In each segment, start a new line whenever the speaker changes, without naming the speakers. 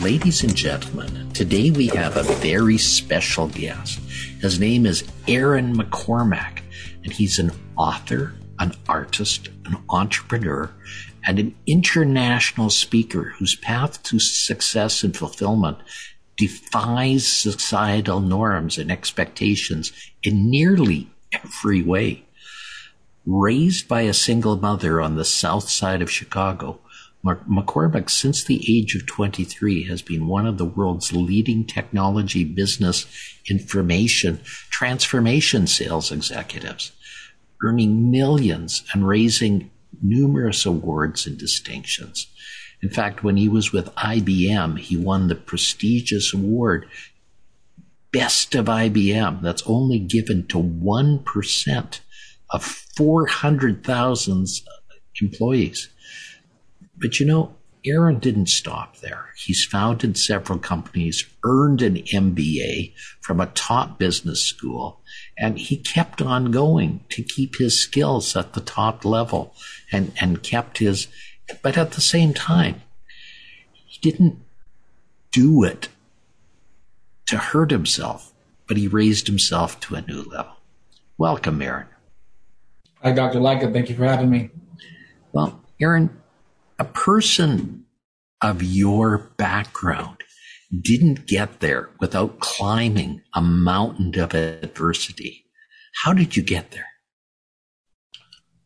Ladies and gentlemen, today we have a very special guest. His name is Aaron McCormick, and he's an author, an artist, an entrepreneur, and an international speaker whose path to success and fulfillment defies societal norms and expectations in nearly every way. Raised by a single mother on the south side of Chicago, McCormick, since the age of 23, has been one of the world's leading technology business information transformation sales executives, earning millions and raising numerous awards and distinctions. In fact, when he was with IBM, he won the prestigious award Best of IBM. That's only given to 1% of 400,000 employees. But you know, Aaron didn't stop there. He's founded several companies, earned an MBA from a top business school, and he kept on going to keep his skills at the top level and, and kept his, but at the same time, he didn't do it to hurt himself, but he raised himself to a new level. Welcome, Aaron.
Hi, Dr. Lycka. Thank you for having me.
Well, Aaron, a person of your background didn't get there without climbing a mountain of adversity. How did you get there?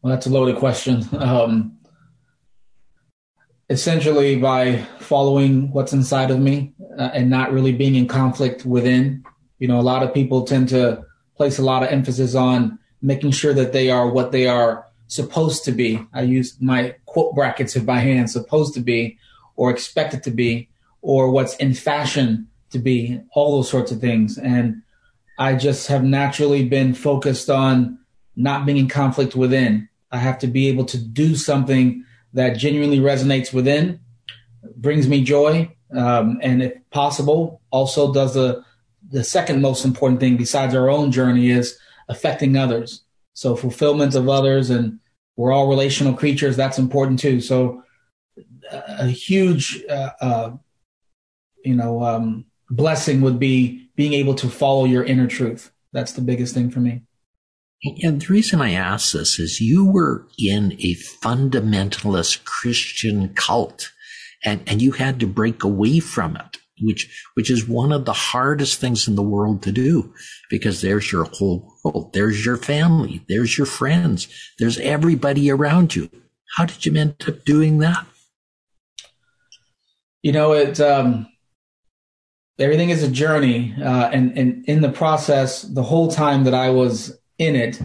Well, that's a loaded question. Um, essentially, by following what's inside of me uh, and not really being in conflict within. You know, a lot of people tend to place a lot of emphasis on making sure that they are what they are supposed to be. I use my quote brackets in my hand, supposed to be, or expected to be, or what's in fashion to be, all those sorts of things. And I just have naturally been focused on not being in conflict within. I have to be able to do something that genuinely resonates within, brings me joy, um, and if possible, also does the the second most important thing besides our own journey is affecting others. So fulfillment of others and we're all relational creatures. That's important too. So a huge, uh, uh, you know, um, blessing would be being able to follow your inner truth. That's the biggest thing for me.
And the reason I ask this is you were in a fundamentalist Christian cult and, and you had to break away from it which which is one of the hardest things in the world to do because there's your whole world. There's your family. There's your friends. There's everybody around you. How did you end up doing that?
You know it um, everything is a journey uh, and and in the process the whole time that i was in it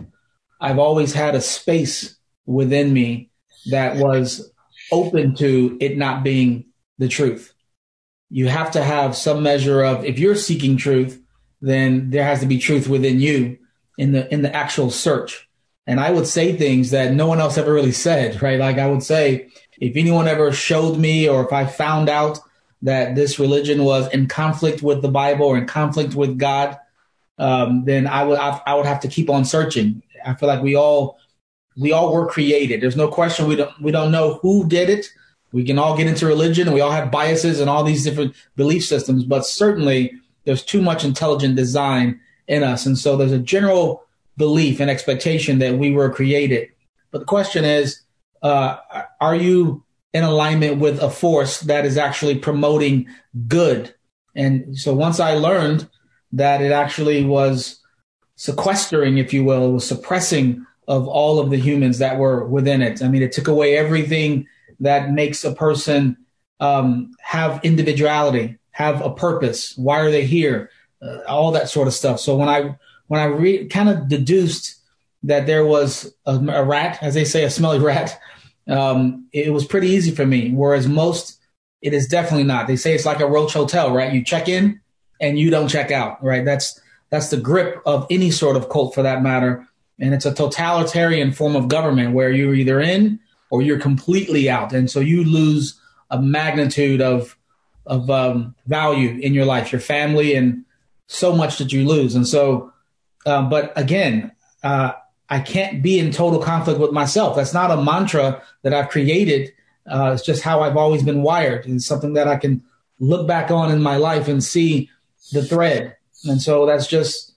i've always had a space within me that was open to it not being the truth you have to have some measure of if you're seeking truth, then there has to be truth within you in the in the actual search. And I would say things that no one else ever really said, right? Like I would say, if anyone ever showed me or if I found out that this religion was in conflict with the Bible or in conflict with God, um, then I would I, I would have to keep on searching. I feel like we all we all were created. There's no question we don't we don't know who did it. We can all get into religion and we all have biases and all these different belief systems, but certainly there's too much intelligent design in us. And so there's a general belief and expectation that we were created. But the question is, uh, are you in alignment with a force that is actually promoting good? And so once I learned that it actually was sequestering, if you will, was suppressing of all of the humans that were within it. I mean, it took away everything that makes a person um, have individuality, have a purpose. Why are they here? Uh, all that sort of stuff. So when I when I re- kind of deduced that there was a, a, rat, as they say, a smelly rat, um, it was pretty easy for me. Whereas most it is definitely not. They say it's like a roach hotel, right? You check in and you don't check out, right? That's that's the grip of any sort of cult for that matter. And it's a totalitarian form of government where you're either in or you're completely out. And so you lose a magnitude of of um, value in your life, your family, and so much that you lose. And so, um, but again, uh, I can't be in total conflict with myself. That's not a mantra that I've created. Uh, it's just how I've always been wired. It's something that I can look back on in my life and see the thread. And so that's just,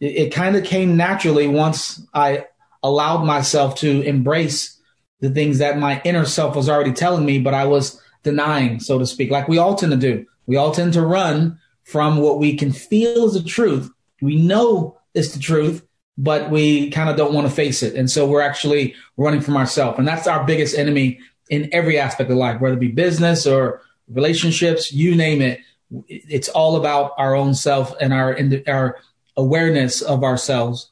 it, it kind of came naturally once I allowed myself to embrace the things that my inner self was already telling me, but I was denying, so to speak, like we all tend to do. We all tend to run from what we can feel is the truth. We know it's the truth, but we kind of don't want to face it. And so we're actually running from ourselves. And that's our biggest enemy in every aspect of life, whether it be business or relationships, you name it. It's all about our own self and our, our awareness of ourselves.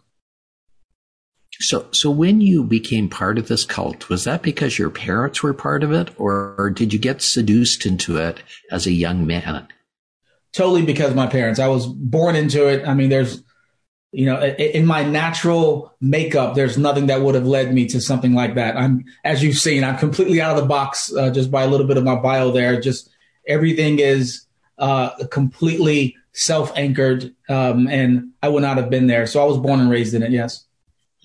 So, so when you became part of this cult, was that because your parents were part of it, or, or did you get seduced into it as a young man?
Totally because my parents. I was born into it. I mean, there's, you know, in my natural makeup, there's nothing that would have led me to something like that. I'm, as you've seen, I'm completely out of the box uh, just by a little bit of my bio there. Just everything is uh, completely self-anchored, um, and I would not have been there. So I was born and raised in it. Yes.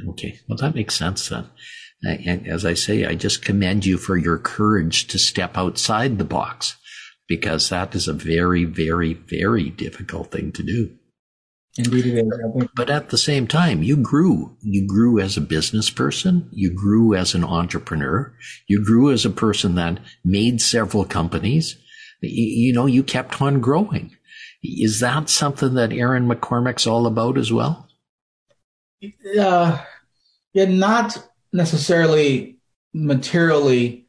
Okay. Well, that makes sense then. Uh, and as I say, I just commend you for your courage to step outside the box because that is a very, very, very difficult thing to do.
Indeed.
But at the same time, you grew. You grew as a business person. You grew as an entrepreneur. You grew as a person that made several companies. You, know, you kept on growing. Is that something that Aaron McCormick's all about as well?
Uh, yeah, not necessarily materially,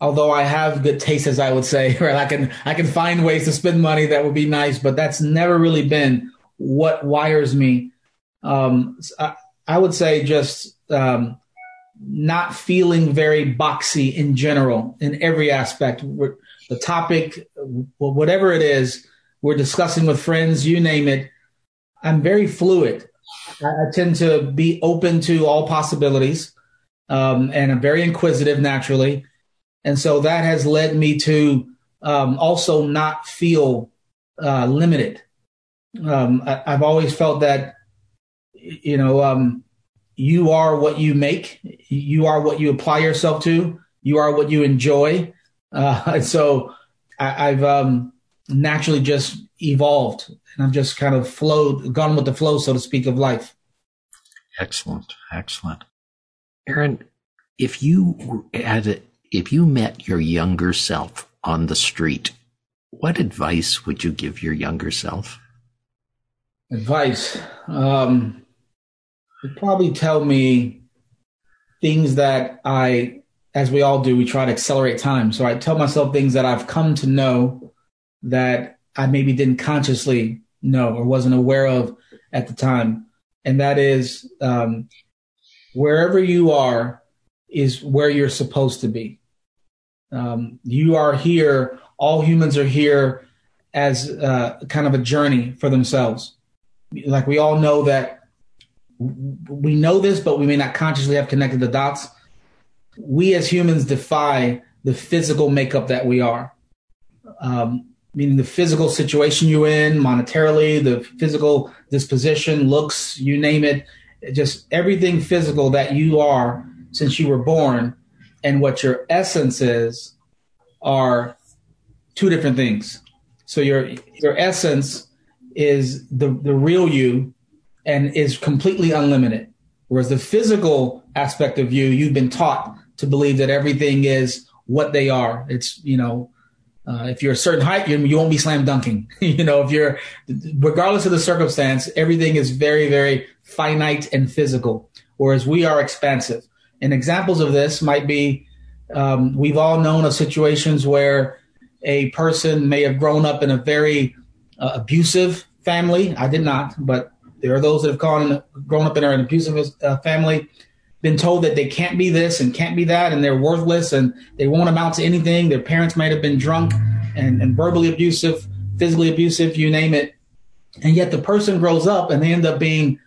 although I have good taste, as I would say, right? I can I can find ways to spend money that would be nice, but that's never really been what wires me. Um, I, I, would say just um, not feeling very boxy in general in every aspect. We're, the topic, whatever it is, we're discussing with friends, you name it. I'm very fluid. I tend to be open to all possibilities, um, and I'm very inquisitive naturally, and so that has led me to um, also not feel uh, limited. Um, I, have always felt that you know um, you are what you make, you are what you apply yourself to, you are what you enjoy, uh, and so I, have um, naturally just evolved and I've just kind of flowed, gone with the flow, so to speak, of life.
Excellent, excellent. Aaron, if you had, if you met your younger self on the street, what advice would you give your younger self?
Advice, um, would probably tell me things that I, as we all do, we try to accelerate time. So I tell myself things that I've come to know that I maybe didn't consciously know or wasn't aware of at the time. And that is um, wherever you are is where you're supposed to be. Um, you are here, all humans are here as uh, kind of a journey for themselves. Like we all know that we know this, but we may not consciously have connected the dots. We as humans defy the physical makeup that we are. Um, meaning the physical situation you're in, monetarily, the physical disposition, looks, you name it, just everything physical that you are since you were born and what your essence is are two different things. So your your essence is the the real you and is completely unlimited. Whereas the physical aspect of you, you've been taught to believe that everything is what they are. It's, you know, uh, if you're a certain height, you, you won't be slam dunking. you know, if you're, regardless of the circumstance, everything is very, very finite and physical, whereas we are expansive. And examples of this might be um, we've all known of situations where a person may have grown up in a very uh, abusive family. I did not, but there are those that have gone, grown up in an abusive uh, family been told that they can't be this and can't be that and they're worthless and they won't amount to anything. Their parents might have been drunk and, and verbally abusive, physically abusive, you name it. And yet the person grows up and they end up being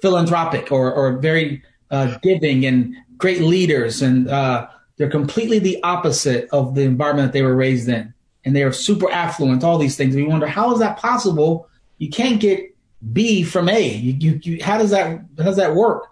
philanthropic or, or very uh, giving and great leaders. And uh, they're completely the opposite of the environment that they were raised in. And they are super affluent, all these things. And you wonder, how is that possible? You can't get B from A. You, you, you, how does that how does that work?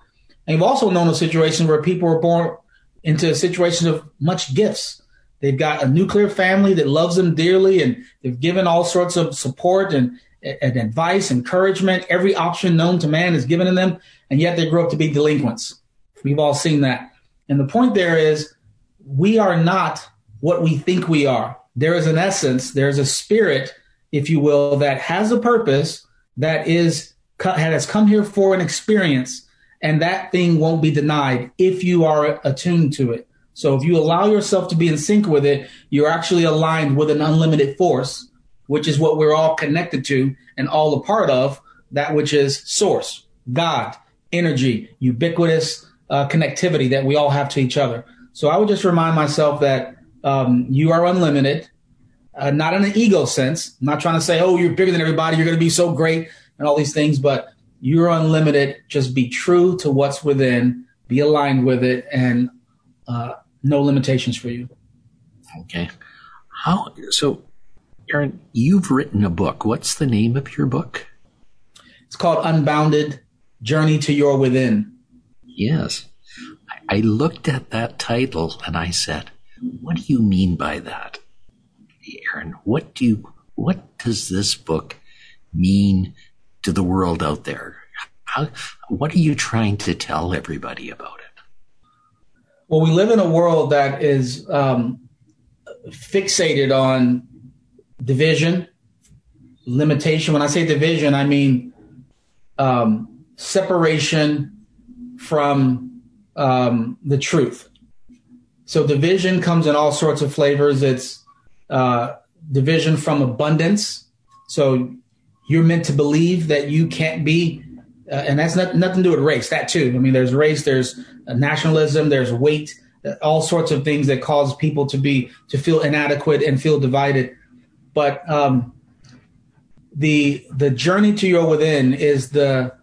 You've also known a situation where people are born into a situation of much gifts. They've got a nuclear family that loves them dearly, and they've given all sorts of support and, and advice, encouragement. Every option known to man is given to them, and yet they grow up to be delinquents. We've all seen that. And the point there is, we are not what we think we are. There is an essence, there's a spirit, if you will, that has a purpose that is has come here for an experience, and that thing won't be denied if you are attuned to it. So if you allow yourself to be in sync with it, you're actually aligned with an unlimited force, which is what we're all connected to and all a part of, that which is source, God, energy, ubiquitous uh, connectivity that we all have to each other. So I would just remind myself that um, you are unlimited, uh, not in an ego sense. I'm not trying to say, oh, you're bigger than everybody, you're going to be so great and all these things, but you're unlimited. Just be true to what's within, be aligned with it, and uh, no limitations for you.
Okay. How so, Aaron? You've written a book. What's the name of your book?
It's called Unbounded Journey to Your Within.
Yes. I looked at that title and I said, what do you mean by that? Aaron, what do you, what does this book mean to the world out there? How, what are you trying to tell everybody about it?
Well, we live in a world that is um, fixated on division, limitation. When I say division, I mean um, separation from um, the truth. So division comes in all sorts of flavors. It's uh, division from abundance. So you're meant to believe that you can't be, uh, and that's not, nothing to do with race. That too. I mean, there's race, there's nationalism, there's weight, all sorts of things that cause people to be to feel inadequate and feel divided. But um, the the journey to your within is the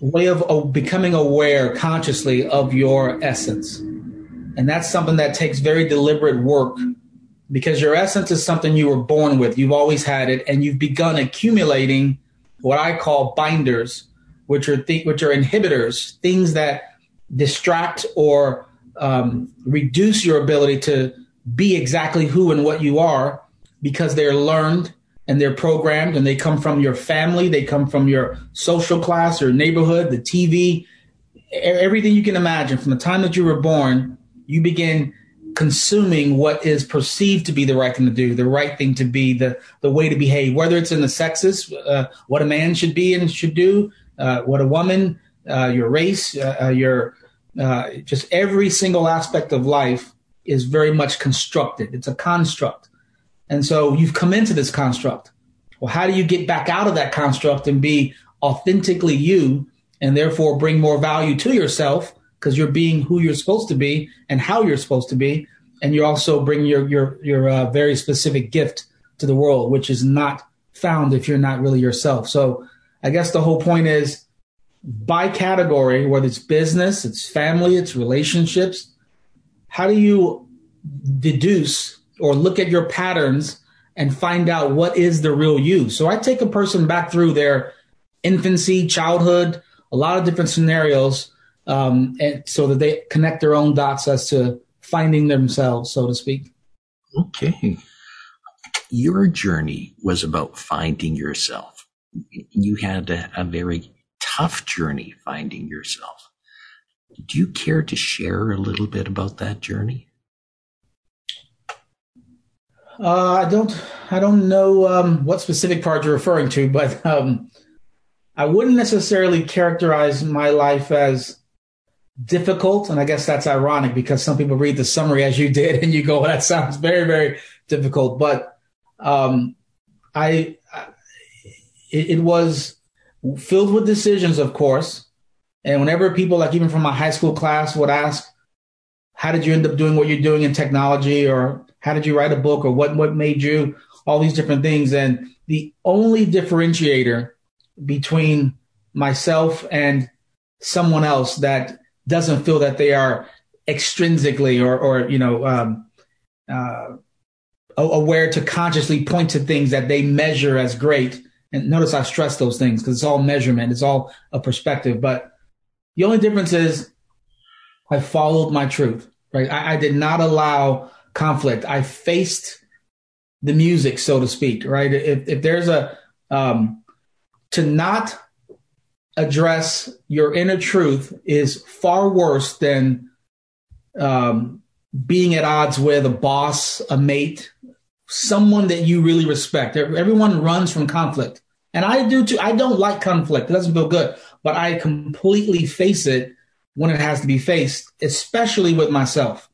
way of, of becoming aware consciously of your essence, and that's something that takes very deliberate work because your essence is something you were born with. You've always had it, and you've begun accumulating what I call binders, which are th- which are inhibitors, things that distract or um, reduce your ability to be exactly who and what you are because they're learned and they're programmed and they come from your family, they come from your social class, your neighborhood, the TV, everything you can imagine. From the time that you were born, you begin consuming what is perceived to be the right thing to do, the right thing to be, the the way to behave, whether it's in the sexes, uh, what a man should be and should do, uh, what a woman, uh, your race, uh, uh, your uh, just every single aspect of life is very much constructed. It's a construct, and so you've come into this construct. Well, how do you get back out of that construct and be authentically you, and therefore bring more value to yourself? Because you're being who you're supposed to be and how you're supposed to be, and you're also bringing your your your uh, very specific gift to the world, which is not found if you're not really yourself. So I guess the whole point is by category, whether it's business, it's family, it's relationships. How do you deduce or look at your patterns and find out what is the real you? So I take a person back through their infancy, childhood, a lot of different scenarios um, and so that they connect their own dots as to finding themselves, so to speak.
Okay. Your journey was about finding yourself. You had a, a very tough journey finding yourself. Do you care to share a little bit about that journey?
Uh, I don't. I don't know um, what specific part you're referring to, but um, I wouldn't necessarily characterize my life as difficult. And I guess that's ironic because some people read the summary as you did and you go, well, that sounds very, very difficult. But um, I, it, it, was filled with decisions, of course. And whenever people, like even from my high school class, would ask, how did you end up doing what you're doing in technology or how did you write a book or what what made you all these different things and the only differentiator between myself and someone else that doesn't feel that they are extrinsically or or you know um, uh, aware to consciously point to things that they measure as great and notice I stress those things because it's all measurement, it's all a perspective. But the only difference is I followed my truth, right? I, I did not allow conflict. I faced the music, so to speak, right? If, if there's a, um, to not address your inner truth is far worse than um, being at odds with a boss, a mate, someone that you really respect. Everyone runs from conflict. And I do too. I don't like conflict. It doesn't feel good, but I completely face it when it has to be faced, especially with myself.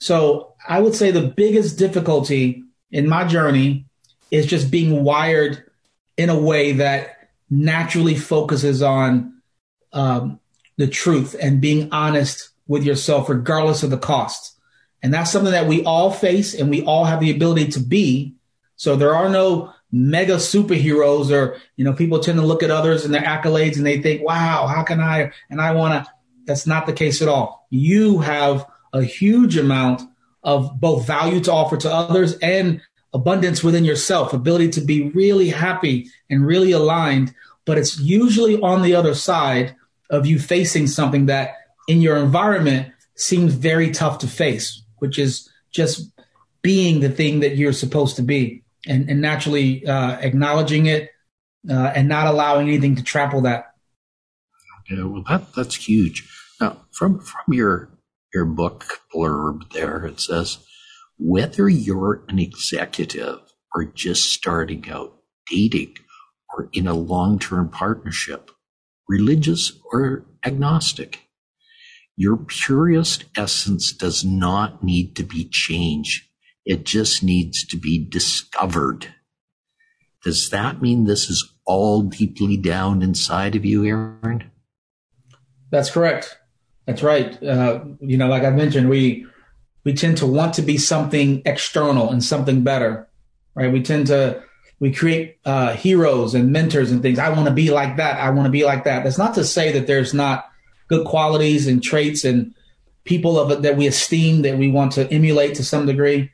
So I would say the biggest difficulty in my journey is just being wired in a way that naturally focuses on um, the truth and being honest with yourself, regardless of the cost. And that's something that we all face and we all have the ability to be. So there are no mega superheroes or, you know, people tend to look at others and their accolades and they think, wow, how can I? And I want to. That's not the case at all. You have a huge amount of both value to offer to others and abundance within yourself, ability to be really happy and really aligned. But it's usually on the other side of you facing something that in your environment seems very tough to face which is just being the thing that you're supposed to be and, and naturally uh, acknowledging it uh, and not allowing anything to trample that.
Yeah, well, that that's huge. Now, from from your your book blurb there, it says whether you're an executive or just starting out dating or in a long term partnership, religious or agnostic, your purest essence does not need to be changed. It just needs to be discovered. Does that mean this is all deeply down inside of you, Aaron?
That's correct. That's right. Uh, you know, like I mentioned, we we tend to want to be something external and something better, right? We tend to we create uh, heroes and mentors and things. I want to be like that. I want to be like that. That's not to say that there's not good qualities and traits and people of it that we esteem that we want to emulate to some degree.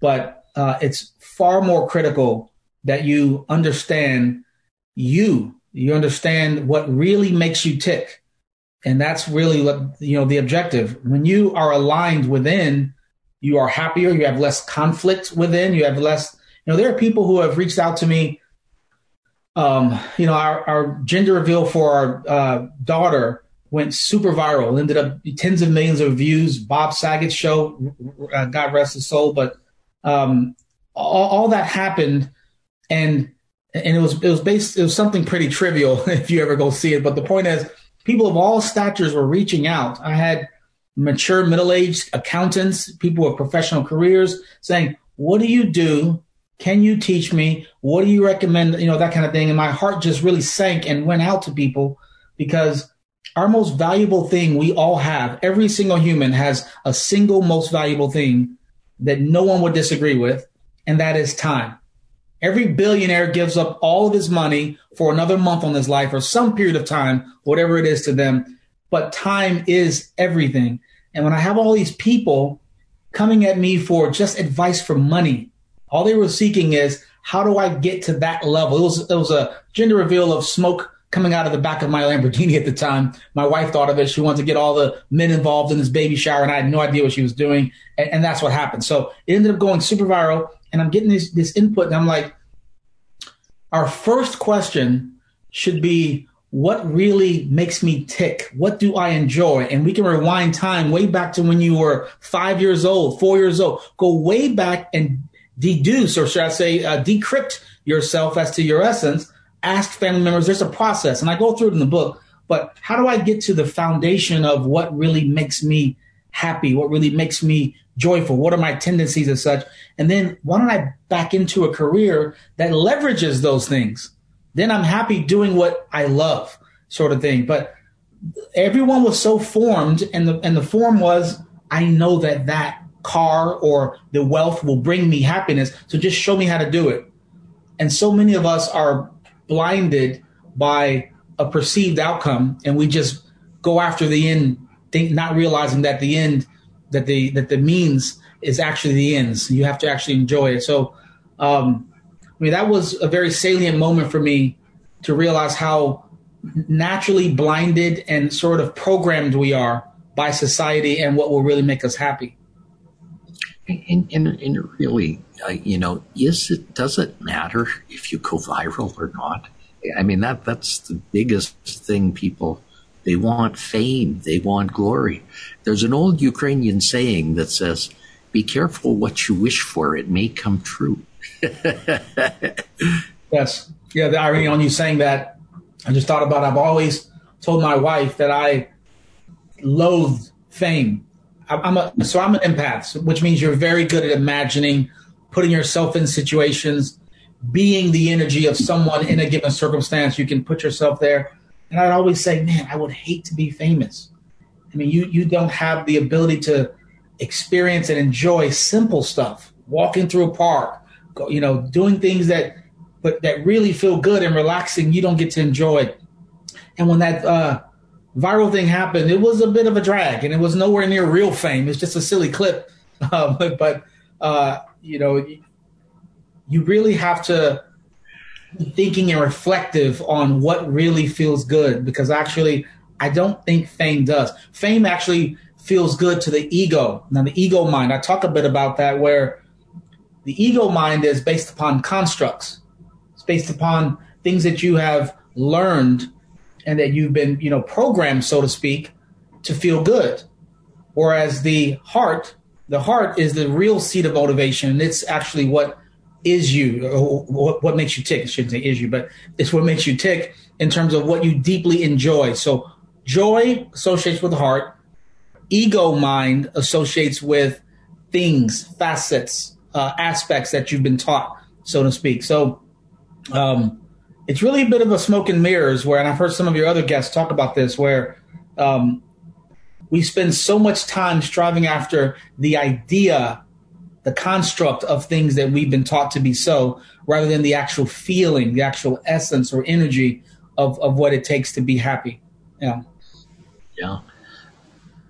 But uh, it's far more critical that you understand you. You understand what really makes you tick. And that's really what, you know, the objective. When you are aligned within, you are happier, you have less conflict within, you have less, you know, there are people who have reached out to me. Um, you know, our, our gender reveal for our uh, daughter went super viral, ended up tens of millions of views. Bob Saget's show, uh, God rest his soul, but um, all, all, that happened, and and it was it was based it was something pretty trivial if you ever go see it. But the point is, people of all statures were reaching out. I had mature middle aged accountants, people with professional careers, saying, "What do you do?" Can you teach me? What do you recommend? You know, that kind of thing. And my heart just really sank and went out to people because our most valuable thing we all have, every single human has a single most valuable thing that no one would disagree with, and that is time. Every billionaire gives up all of his money for another month on his life or some period of time, whatever it is to them. But time is everything. And when I have all these people coming at me for just advice for money, all they were seeking is how do I get to that level? It was, it was a gender reveal of smoke coming out of the back of my Lamborghini at the time. My wife thought of it. She wanted to get all the men involved in this baby shower, and I had no idea what she was doing. And, and that's what happened. So it ended up going super viral, and I'm getting this, this input, and I'm like, our first question should be, what really makes me tick? What do I enjoy? And we can rewind time way back to when you were five years old, four years old. Go way back and deduce, or should I say, uh, decrypt yourself as to your essence ask family members. There's a process, and I go through it in the book. But how do I get to the foundation of what really makes me happy? What really makes me joyful? What are my tendencies as such? And then why don't I back into a career that leverages those things? Then I'm happy doing what I love, sort of thing. But everyone was so formed, and the and the form was I know that that car or the wealth will bring me happiness. So just show me how to do it. And so many of us are blinded by a perceived outcome and we just go after the end, think, not realizing that the end, that the, that the means is actually the ends. You have to actually enjoy it. So, um, I mean, that was a very salient moment for me to realize how naturally blinded and sort of programmed we are by society and what will really make us happy.
And, and, and really, uh, you know, is it does it matter if you go viral or not? I mean that that's the biggest thing people they want fame, they want glory. There's an old Ukrainian saying that says, "Be careful what you wish for; it may come true."
Yes, yeah. The irony on you saying that, I just thought about. I've always told my wife that I loathe fame. I'm a so I'm an empath, which means you're very good at imagining, putting yourself in situations, being the energy of someone in a given circumstance. You can put yourself there. And I'd always say, man, I would hate to be famous. I mean, you you don't have the ability to experience and enjoy simple stuff, walking through a park, you know, doing things that but that really feel good and relaxing. You don't get to enjoy. And when that uh, viral thing happened, it was a bit of a drag, and it was nowhere near real fame. It's just a silly clip, uh, but, but uh, you know, you really have to be thinking and reflective on what really feels good, because actually, I don't think fame does. Fame actually feels good to the ego. Now, the ego mind, I talk a bit about that, where the ego mind is based upon constructs. It's based upon things that you have learned and that you've been, you know, programmed, so to speak, to feel good. Whereas the heart, the heart is the real seat of motivation. And It's actually what is you, what, what makes you tick. I shouldn't say is you, but it's what makes you tick in terms of what you deeply enjoy. So joy associates with the heart. Ego mind associates with things, facets, uh, aspects that you've been taught, so to speak. So, um, it's really a bit of a smoke and mirrors where, and I've heard some of your other guests talk about this, where um, we spend so much time striving after the idea, the construct of things that we've been taught to be so, rather than the actual feeling, the actual essence or energy of, of what it takes to be happy. Yeah.
Yeah.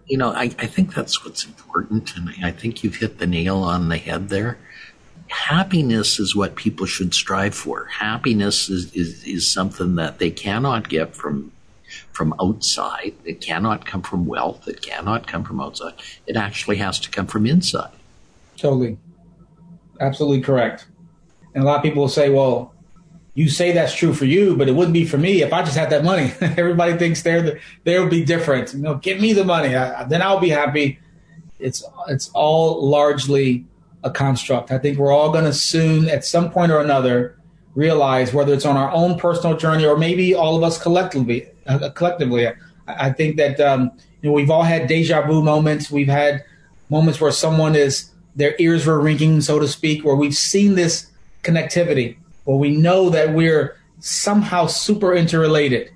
You know, I, I think that's what's important. And I think you've hit the nail on the head there happiness is what people should strive for. Happiness is, is, is something that they cannot get from from outside. It cannot come from wealth. It cannot come from outside. It actually has to come from inside.
Totally. Absolutely correct. And a lot of people will say, well, you say that's true for you, but it wouldn't be for me if I just had that money. Everybody thinks they're they'll be different. You know, give me the money, I, then I'll be happy. It's it's all largely a construct. I think we're all going to soon, at some point or another, realize whether it's on our own personal journey or maybe all of us collectively. Uh, collectively, I, I think that um, you know we've all had deja vu moments. We've had moments where someone is their ears were ringing, so to speak, where we've seen this connectivity, where we know that we're somehow super interrelated,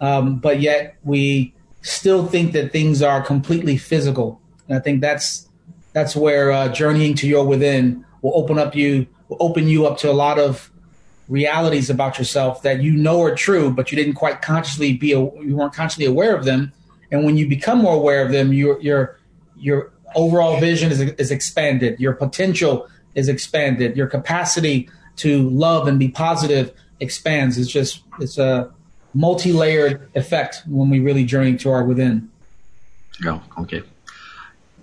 um, but yet we still think that things are completely physical. And I think that's that's where uh, journeying to your within will open up you will open you up to a lot of realities about yourself that you know are true, but you didn't quite consciously be you weren't consciously aware of them. And when you become more aware of them, your your your overall vision is, is expanded. Your potential is expanded. Your capacity to love and be positive expands. It's just it's a multi-layered effect when we really journey to our within.
Yeah. Okay.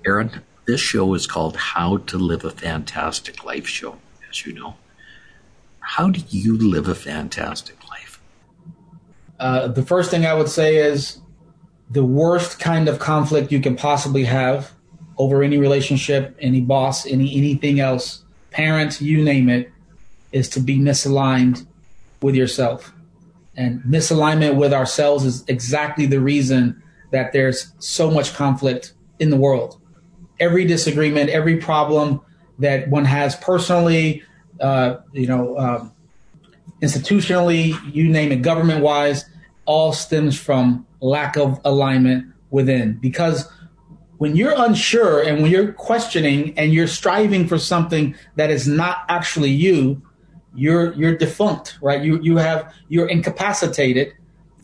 Aaron, this show is called How to Live a Fantastic Life Show, as you know. How do you live a fantastic life?
Uh, the first thing I would say is the worst kind of conflict you can possibly have over any relationship, any boss, any anything else, parent, you name it, is to be misaligned with yourself. And misalignment with ourselves is exactly the reason that there's so much conflict in the world every disagreement, every problem that one has personally, uh, you know, um, institutionally, you name it, government wise, all stems from lack of alignment within. Because when you're unsure and when you're questioning and you're striving for something that is not actually you, you're you're defunct, right? You you have you're incapacitated,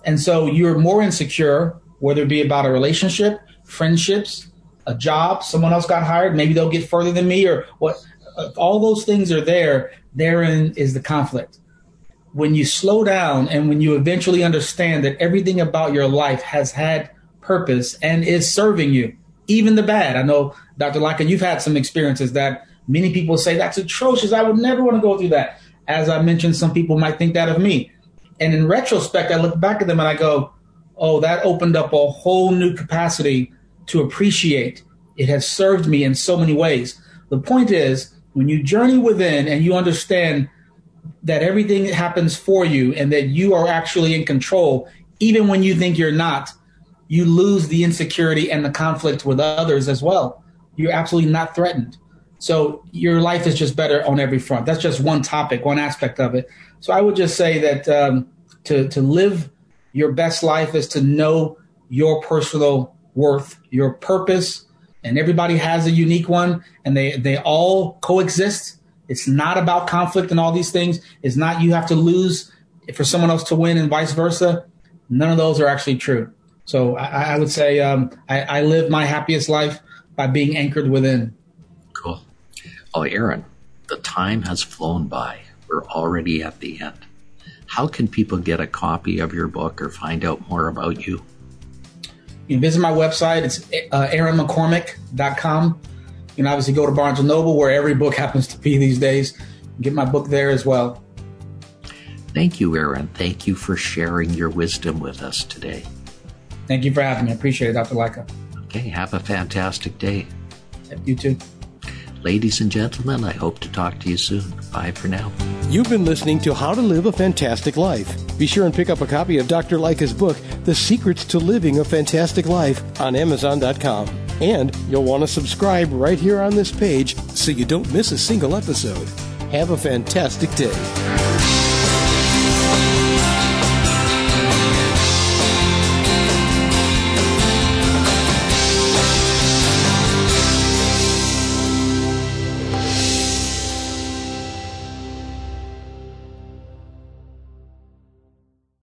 and so you're more insecure, whether it be about a relationship, friendships, a job, someone else got hired, maybe they'll get further than me, or what. All those things are there. Therein is the conflict. When you slow down and when you eventually understand that everything about your life has had purpose and is serving you, even the bad. I know, Dr. Lycka, you've had some experiences that many people say that's atrocious. I would never want to go through that. As I mentioned, some people might think that of me. And in retrospect, I look back at them and I go, oh, that opened up a whole new capacity to appreciate. It has served me in so many ways. The point is, when you journey within and you understand that everything happens for you and that you are actually in control, even when you think you're not, you lose the insecurity and the conflict with others as well. You're absolutely not threatened. So your life is just better on every front. That's just one topic, one aspect of it. So I would just say that um, to to live your best life is to know your personal worth, your purpose, and everybody has a unique one, and they they all coexist. It's not about conflict and all these things. It's not you have to lose for someone else to win and vice versa. None of those are actually true. So I, I would say um, I, I live my happiest life by being anchored within.
Oh, Aaron, the time has flown by. We're already at the end. How can people get a copy of your book or find out more about you?
You can visit my website. It's uh, aaronmccormick.com. You can obviously go to Barnes & Noble, where every book happens to be these days. Get my book there as well.
Thank you, Aaron. Thank you for sharing your wisdom with us today.
Thank you for having me. I appreciate it, Dr. Lycka.
Okay, have a fantastic day.
You too.
Ladies and gentlemen, I hope to talk to you soon. Bye for now.
You've been listening to How to Live a Fantastic Life. Be sure and pick up a copy of Dr. Lycka's book, The Secrets to Living a Fantastic Life, on Amazon.com. And you'll want to subscribe right here on this page so you don't miss a single episode. Have a fantastic day.